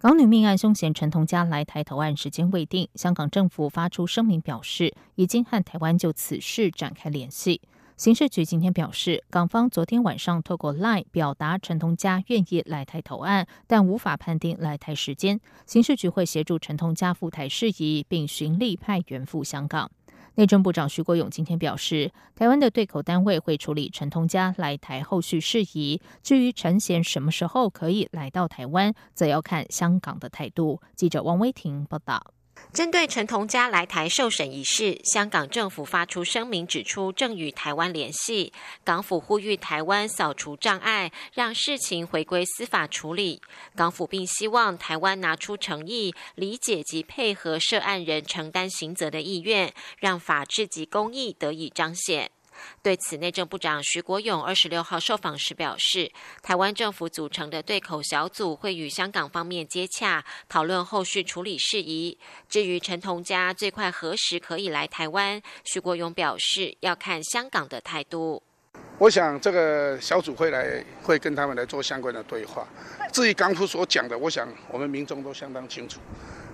港女命案凶嫌陈同佳来台投案时间未定，香港政府发出声明表示，已经和台湾就此事展开联系。刑事局今天表示，港方昨天晚上透过 LINE 表达陈同佳愿意来台投案，但无法判定来台时间。刑事局会协助陈同佳赴台事宜，并循例派员赴香港。内政部长徐国勇今天表示，台湾的对口单位会处理陈同佳来台后续事宜。至于陈贤什么时候可以来到台湾，则要看香港的态度。记者王威婷报道。针对陈同佳来台受审一事，香港政府发出声明，指出正与台湾联系。港府呼吁台湾扫除障碍，让事情回归司法处理。港府并希望台湾拿出诚意，理解及配合涉案人承担刑责的意愿，让法治及公义得以彰显。对此，内政部长徐国勇二十六号受访时表示，台湾政府组成的对口小组会与香港方面接洽，讨论后续处理事宜。至于陈同佳最快何时可以来台湾，徐国勇表示要看香港的态度。我想这个小组会来，会跟他们来做相关的对话。至于港府所讲的，我想我们民众都相当清楚。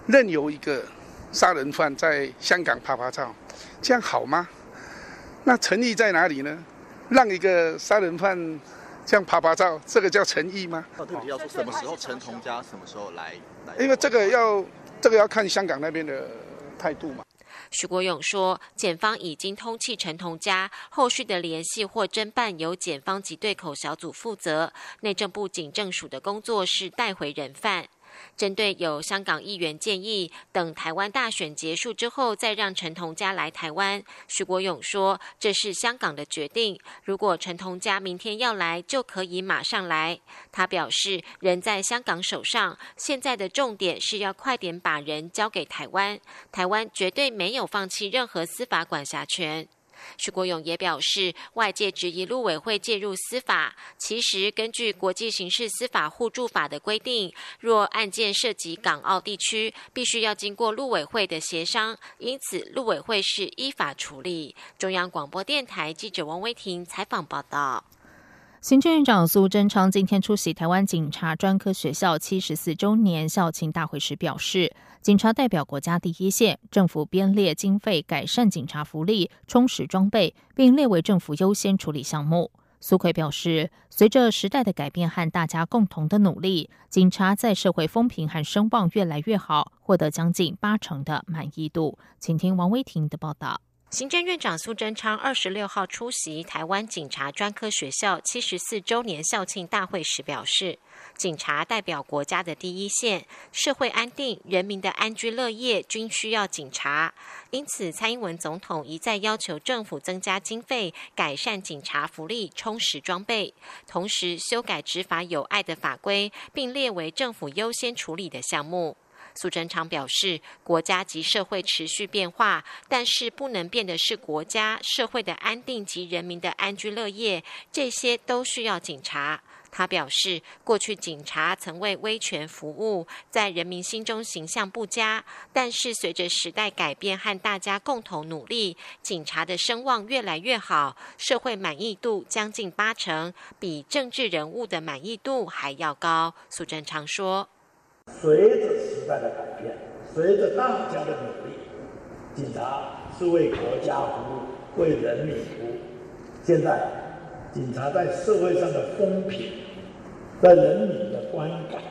任由一个杀人犯在香港拍拍照，这样好吗？那诚意在哪里呢？让一个杀人犯这样拍拍照，这个叫诚意吗？特别要说什么时候陈同佳什么时候来？因为这个要这个要看香港那边的态度嘛。徐国勇说，检方已经通气陈同佳，后续的联系或侦办由检方及对口小组负责，内政部警政署的工作是带回人犯。针对有香港议员建议，等台湾大选结束之后再让陈同佳来台湾，徐国勇说这是香港的决定。如果陈同佳明天要来，就可以马上来。他表示，人在香港手上，现在的重点是要快点把人交给台湾，台湾绝对没有放弃任何司法管辖权。许国勇也表示，外界质疑陆委会介入司法，其实根据国际刑事司法互助法的规定，若案件涉及港澳地区，必须要经过陆委会的协商，因此陆委会是依法处理。中央广播电台记者王威婷采访报道。行政院长苏贞昌今天出席台湾警察专科学校七十四周年校庆大会时表示，警察代表国家第一线，政府编列经费改善警察福利、充实装备，并列为政府优先处理项目。苏奎表示，随着时代的改变和大家共同的努力，警察在社会风评和声望越来越好，获得将近八成的满意度。请听王威婷的报道。行政院长苏贞昌二十六号出席台湾警察专科学校七十四周年校庆大会时表示，警察代表国家的第一线，社会安定、人民的安居乐业均需要警察。因此，蔡英文总统一再要求政府增加经费，改善警察福利、充实装备，同时修改执法有爱的法规，并列为政府优先处理的项目。苏贞昌表示，国家及社会持续变化，但是不能变的是国家社会的安定及人民的安居乐业，这些都需要警察。他表示，过去警察曾为威权服务，在人民心中形象不佳，但是随着时代改变和大家共同努力，警察的声望越来越好，社会满意度将近八成，比政治人物的满意度还要高。苏贞昌说。随着时代的改变，随着大家的努力，警察是为国家服务，为人民服务。现在，警察在社会上的风评，在人民的观感，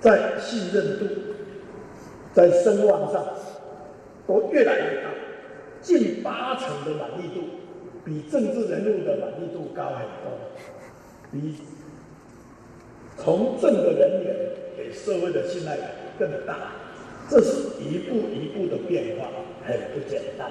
在信任度，在声望上，都越来越高，近八成的满意度，比政治人物的满意度高很多，比从政的人员。给社会的信赖感更大，这是一步一步的变化，很不简单。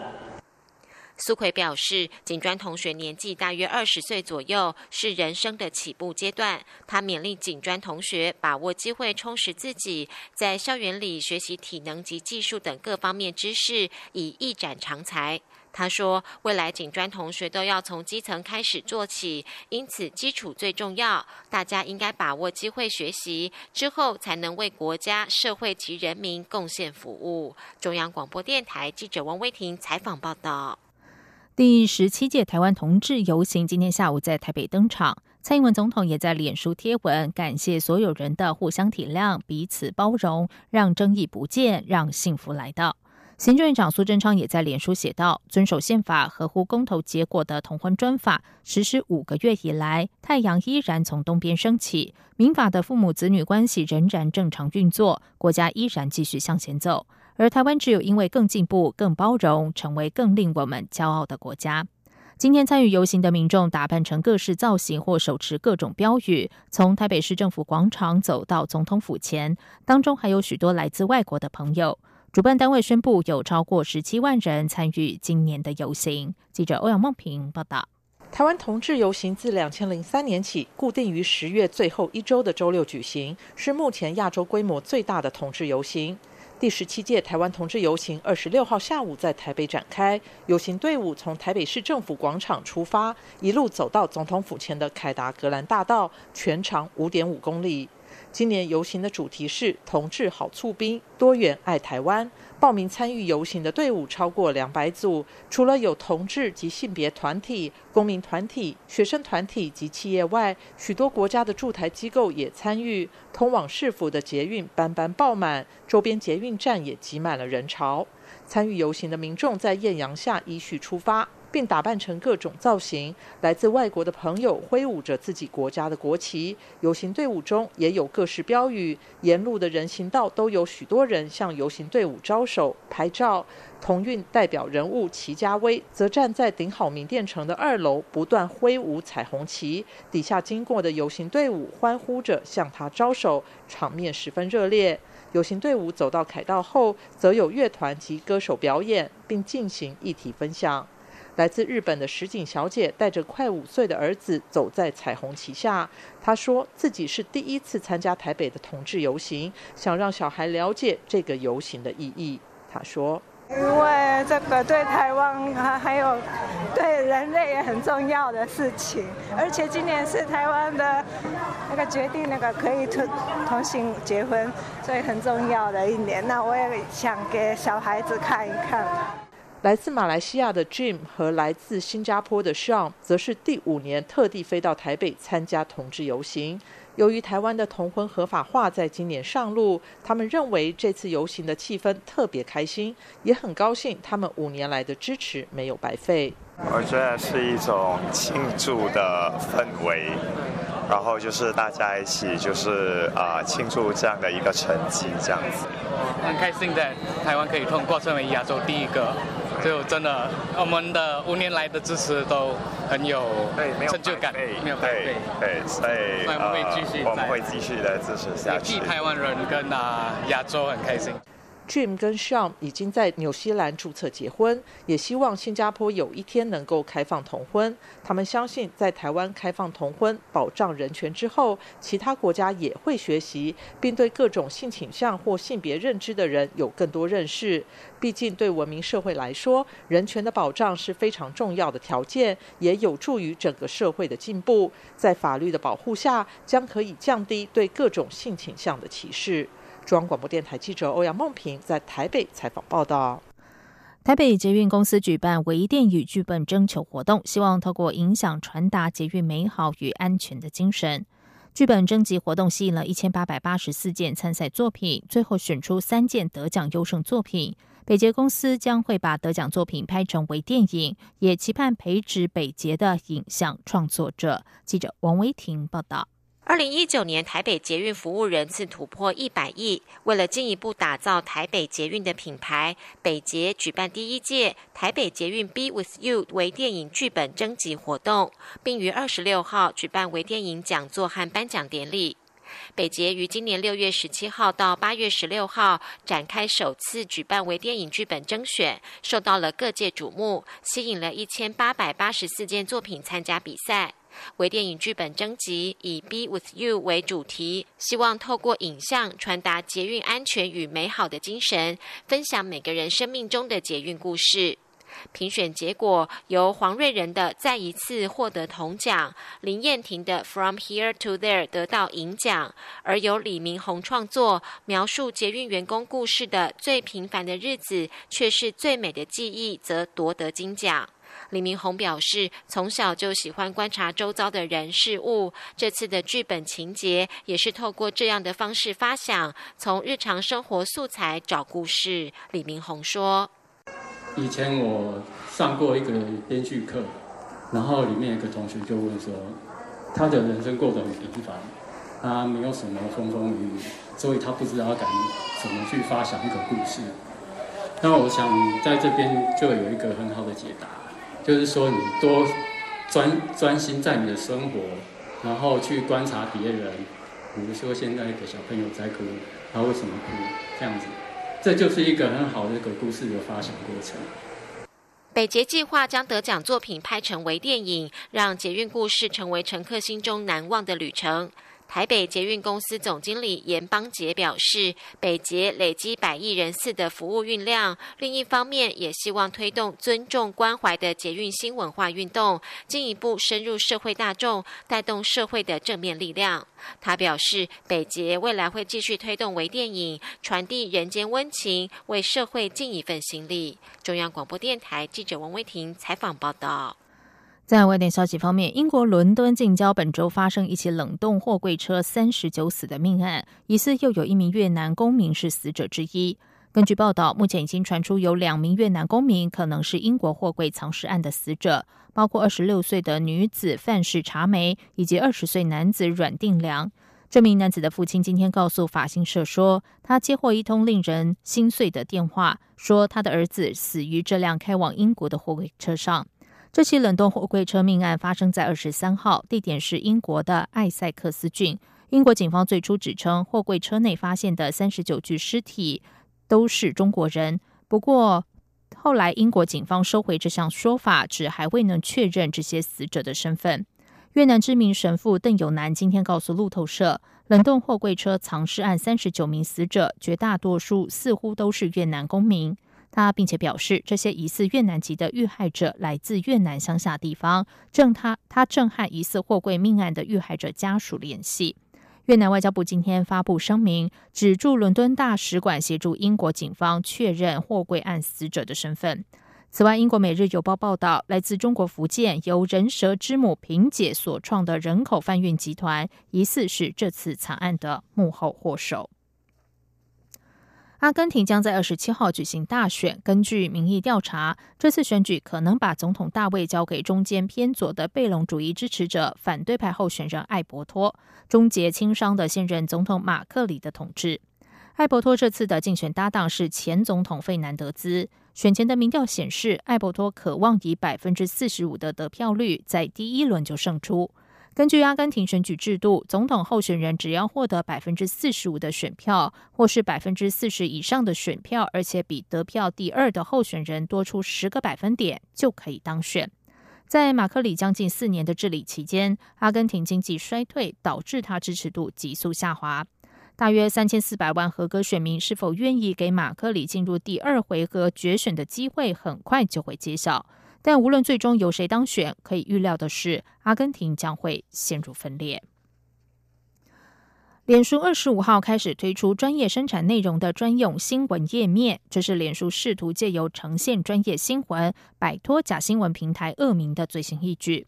苏奎表示，警专同学年纪大约二十岁左右，是人生的起步阶段。他勉励警专同学把握机会，充实自己，在校园里学习体能及技术等各方面知识，以一展长才。他说：“未来警专同学都要从基层开始做起，因此基础最重要。大家应该把握机会学习，之后才能为国家、社会及人民贡献服务。”中央广播电台记者王威婷采访报道。第十七届台湾同志游行今天下午在台北登场，蔡英文总统也在脸书贴文感谢所有人的互相体谅、彼此包容，让争议不见，让幸福来到。行政院长苏贞昌也在脸书写道：“遵守宪法、合乎公投结果的同婚专法实施五个月以来，太阳依然从东边升起，民法的父母子女关系仍然正常运作，国家依然继续向前走。而台湾只有因为更进步、更包容，成为更令我们骄傲的国家。”今天参与游行的民众打扮成各式造型或手持各种标语，从台北市政府广场走到总统府前，当中还有许多来自外国的朋友。主办单位宣布，有超过十七万人参与今年的游行。记者欧阳梦平报道。台湾同志游行自两千零三年起，固定于十月最后一周的周六举行，是目前亚洲规模最大的同志游行。第十七届台湾同志游行二十六号下午在台北展开，游行队伍从台北市政府广场出发，一路走到总统府前的凯达格兰大道，全长五点五公里。今年游行的主题是“同志好促兵，多元爱台湾”。报名参与游行的队伍超过两百组，除了有同志及性别团体、公民团体、学生团体及企业外，许多国家的驻台机构也参与。通往市府的捷运班班爆满，周边捷运站也挤满了人潮。参与游行的民众在艳阳下依序出发。并打扮成各种造型，来自外国的朋友挥舞着自己国家的国旗。游行队伍中也有各式标语，沿路的人行道都有许多人向游行队伍招手拍照。同运代表人物齐家威则站在顶好名店城的二楼，不断挥舞彩虹旗，底下经过的游行队伍欢呼着向他招手，场面十分热烈。游行队伍走到凯道后，则有乐团及歌手表演，并进行议题分享。来自日本的石井小姐带着快五岁的儿子走在彩虹旗下。她说自己是第一次参加台北的同志游行，想让小孩了解这个游行的意义。她说：“因为这个对台湾还还有对人类也很重要的事情，而且今年是台湾的那个决定那个可以同同性结婚，所以很重要的一年。那我也想给小孩子看一看。”来自马来西亚的 Jim 和来自新加坡的 Sean 则是第五年特地飞到台北参加同志游行。由于台湾的同婚合法化在今年上路，他们认为这次游行的气氛特别开心，也很高兴他们五年来的支持没有白费。我觉得是一种庆祝的氛围，然后就是大家一起就是啊庆祝这样的一个成绩，这样子。很开心的，台湾可以通过成为亚洲第一个。就真的，我们的五年来的支持都很有成就感，没有白费。对，所以我们会继续，我们会继续的支持下去。替台湾人跟啊亚洲很开心。Jim 跟 Sean 已经在纽西兰注册结婚，也希望新加坡有一天能够开放同婚。他们相信，在台湾开放同婚、保障人权之后，其他国家也会学习，并对各种性倾向或性别认知的人有更多认识。毕竟，对文明社会来说，人权的保障是非常重要的条件，也有助于整个社会的进步。在法律的保护下，将可以降低对各种性倾向的歧视。中央广播电台记者欧阳梦平在台北采访报道：台北捷运公司举办微电影剧本征求活动，希望透过影响传达捷运美好与安全的精神。剧本征集活动吸引了一千八百八十四件参赛作品，最后选出三件得奖优胜作品。北捷公司将会把得奖作品拍成微电影，也期盼培植北捷的影像创作者。记者王维婷报道。二零一九年台北捷运服务人次突破一百亿，为了进一步打造台北捷运的品牌，北捷举办第一届台北捷运 Be With You 微电影剧本征集活动，并于二十六号举办微电影讲座和颁奖典礼。北捷于今年六月十七号到八月十六号展开首次举办微电影剧本征选，受到了各界瞩目，吸引了一千八百八十四件作品参加比赛。微电影剧本征集以 “Be with You” 为主题，希望透过影像传达捷运安全与美好的精神，分享每个人生命中的捷运故事。评选结果由黄瑞仁的再一次获得铜奖，林燕婷的 From Here to There 得到银奖，而由李明宏创作描述捷运员工故事的《最平凡的日子却是最美的记忆》则夺得金奖。李明宏表示，从小就喜欢观察周遭的人事物，这次的剧本情节也是透过这样的方式发想，从日常生活素材找故事。李明宏说。以前我上过一个编剧课，然后里面有个同学就问说，他的人生过得很平凡，他没有什么风风雨雨，所以他不知道该怎么去发想一个故事。那我想在这边就有一个很好的解答，就是说你多专专心在你的生活，然后去观察别人，比如说现在的小朋友在哭，他为什么哭？这样子。这就是一个很好的一个故事的发想过程。北捷计划将得奖作品拍成微电影，让捷运故事成为乘客心中难忘的旅程。台北捷运公司总经理严邦杰表示，北捷累积百亿人次的服务运量，另一方面也希望推动尊重关怀的捷运新文化运动，进一步深入社会大众，带动社会的正面力量。他表示，北捷未来会继续推动微电影，传递人间温情，为社会尽一份心力。中央广播电台记者王威婷采访报道。在外电消息方面，英国伦敦近郊本周发生一起冷冻货柜车三十九死的命案，疑似又有一名越南公民是死者之一。根据报道，目前已经传出有两名越南公民可能是英国货柜藏尸案的死者，包括二十六岁的女子范氏查梅以及二十岁男子阮定良。这名男子的父亲今天告诉法新社说，他接获一通令人心碎的电话，说他的儿子死于这辆开往英国的货柜车上。这起冷冻货柜车命案发生在二十三号，地点是英国的艾塞克斯郡。英国警方最初指称，货柜车内发现的三十九具尸体都是中国人。不过，后来英国警方收回这项说法，指还未能确认这些死者的身份。越南知名神父邓友南今天告诉路透社，冷冻货柜车藏尸案三十九名死者，绝大多数似乎都是越南公民。他并且表示，这些疑似越南籍的遇害者来自越南乡下地方，正他他正和疑似货柜命案的遇害者家属联系。越南外交部今天发布声明，指驻伦敦大使馆协助英国警方确认货柜案死者的身份。此外，英国《每日邮报》报道，来自中国福建由人蛇之母萍姐所创的人口贩运集团，疑似是这次惨案的幕后祸首。阿根廷将在二十七号举行大选。根据民意调查，这次选举可能把总统大位交给中间偏左的贝隆主义支持者反对派候选人艾伯托，终结轻伤的现任总统马克里的统治。艾伯托这次的竞选搭档是前总统费南德兹。选前的民调显示，艾伯托渴望以百分之四十五的得票率在第一轮就胜出。根据阿根廷选举制度，总统候选人只要获得百分之四十五的选票，或是百分之四十以上的选票，而且比得票第二的候选人多出十个百分点，就可以当选。在马克里将近四年的治理期间，阿根廷经济衰退，导致他支持度急速下滑。大约三千四百万合格选民是否愿意给马克里进入第二回合决选的机会，很快就会揭晓。但无论最终由谁当选，可以预料的是，阿根廷将会陷入分裂。脸书二十五号开始推出专业生产内容的专用新闻页面，这是脸书试图借由呈现专业新闻，摆脱假新闻平台恶名的最新一举。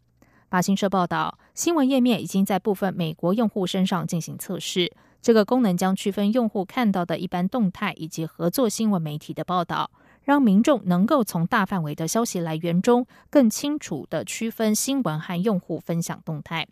法新社报道，新闻页面已经在部分美国用户身上进行测试，这个功能将区分用户看到的一般动态以及合作新闻媒体的报道。让民众能够从大范围的消息来源中更清楚的区分新闻和用户分享动态。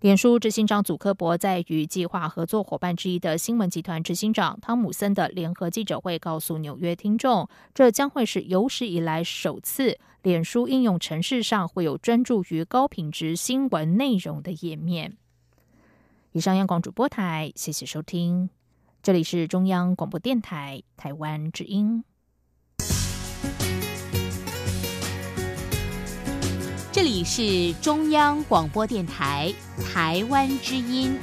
脸书执行长祖克伯在与计划合作伙伴之一的新闻集团执行长汤姆森的联合记者会告诉纽约听众，这将会是有史以来首次脸书应用程式上会有专注于高品质新闻内容的页面。以上央广主播台，谢谢收听，这里是中央广播电台台湾之音。这里是中央广播电台台湾之音。